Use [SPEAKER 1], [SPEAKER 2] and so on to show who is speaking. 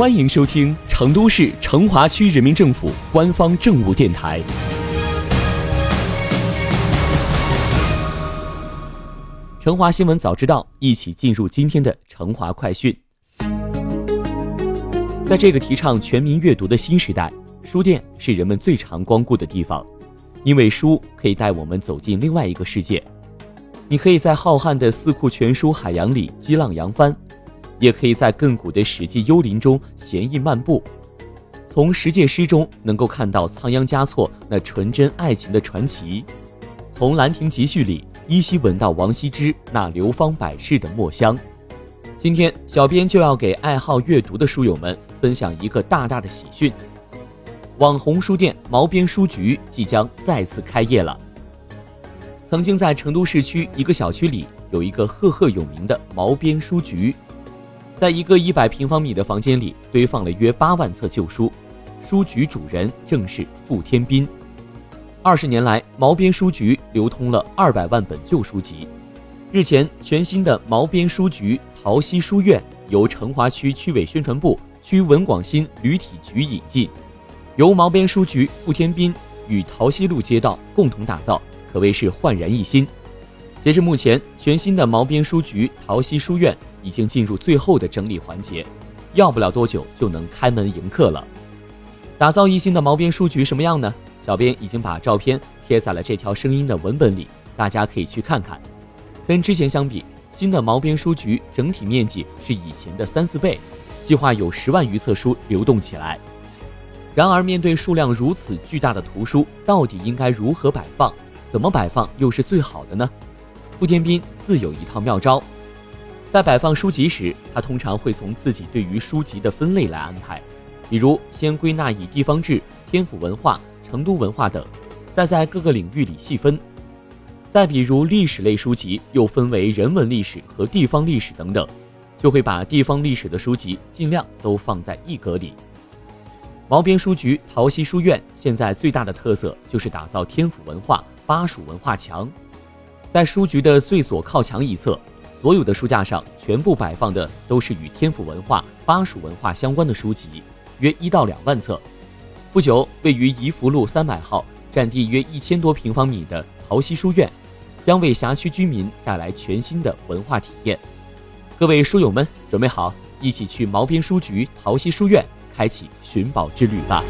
[SPEAKER 1] 欢迎收听成都市成华区人民政府官方政务电台。成华新闻早知道，一起进入今天的成华快讯。在这个提倡全民阅读的新时代，书店是人们最常光顾的地方，因为书可以带我们走进另外一个世界。你可以在浩瀚的四库全书海洋里激浪扬帆。也可以在亘古的史记幽林中闲逸漫步，从十诫诗中能够看到仓央嘉措那纯真爱情的传奇，从《兰亭集序》里依稀闻到王羲之那流芳百世的墨香。今天，小编就要给爱好阅读的书友们分享一个大大的喜讯：网红书店毛边书局即将再次开业了。曾经在成都市区一个小区里有一个赫赫有名的毛边书局。在一个一百平方米的房间里，堆放了约八万册旧书，书局主人正是傅天斌。二十年来，毛边书局流通了二百万本旧书籍。日前，全新的毛边书局陶溪书院由成华区区委宣传部、区文广新旅体局引进，由毛边书局傅天斌与陶溪路街道共同打造，可谓是焕然一新。截至目前，全新的毛边书局桃溪书院。已经进入最后的整理环节，要不了多久就能开门迎客了。打造一新的毛边书局什么样呢？小编已经把照片贴在了这条声音的文本里，大家可以去看看。跟之前相比，新的毛边书局整体面积是以前的三四倍，计划有十万余册书流动起来。然而，面对数量如此巨大的图书，到底应该如何摆放？怎么摆放又是最好的呢？傅天斌自有一套妙招。在摆放书籍时，他通常会从自己对于书籍的分类来安排，比如先归纳以地方志、天府文化、成都文化等，再在各个领域里细分；再比如历史类书籍又分为人文历史和地方历史等等，就会把地方历史的书籍尽量都放在一格里。毛边书局陶溪书院现在最大的特色就是打造天府文化巴蜀文化墙，在书局的最左靠墙一侧。所有的书架上全部摆放的都是与天府文化、巴蜀文化相关的书籍，约一到两万册。不久，位于怡福路三百号、占地约一千多平方米的陶溪书院，将为辖区居民带来全新的文化体验。各位书友们，准备好，一起去毛边书局陶溪书院开启寻宝之旅吧！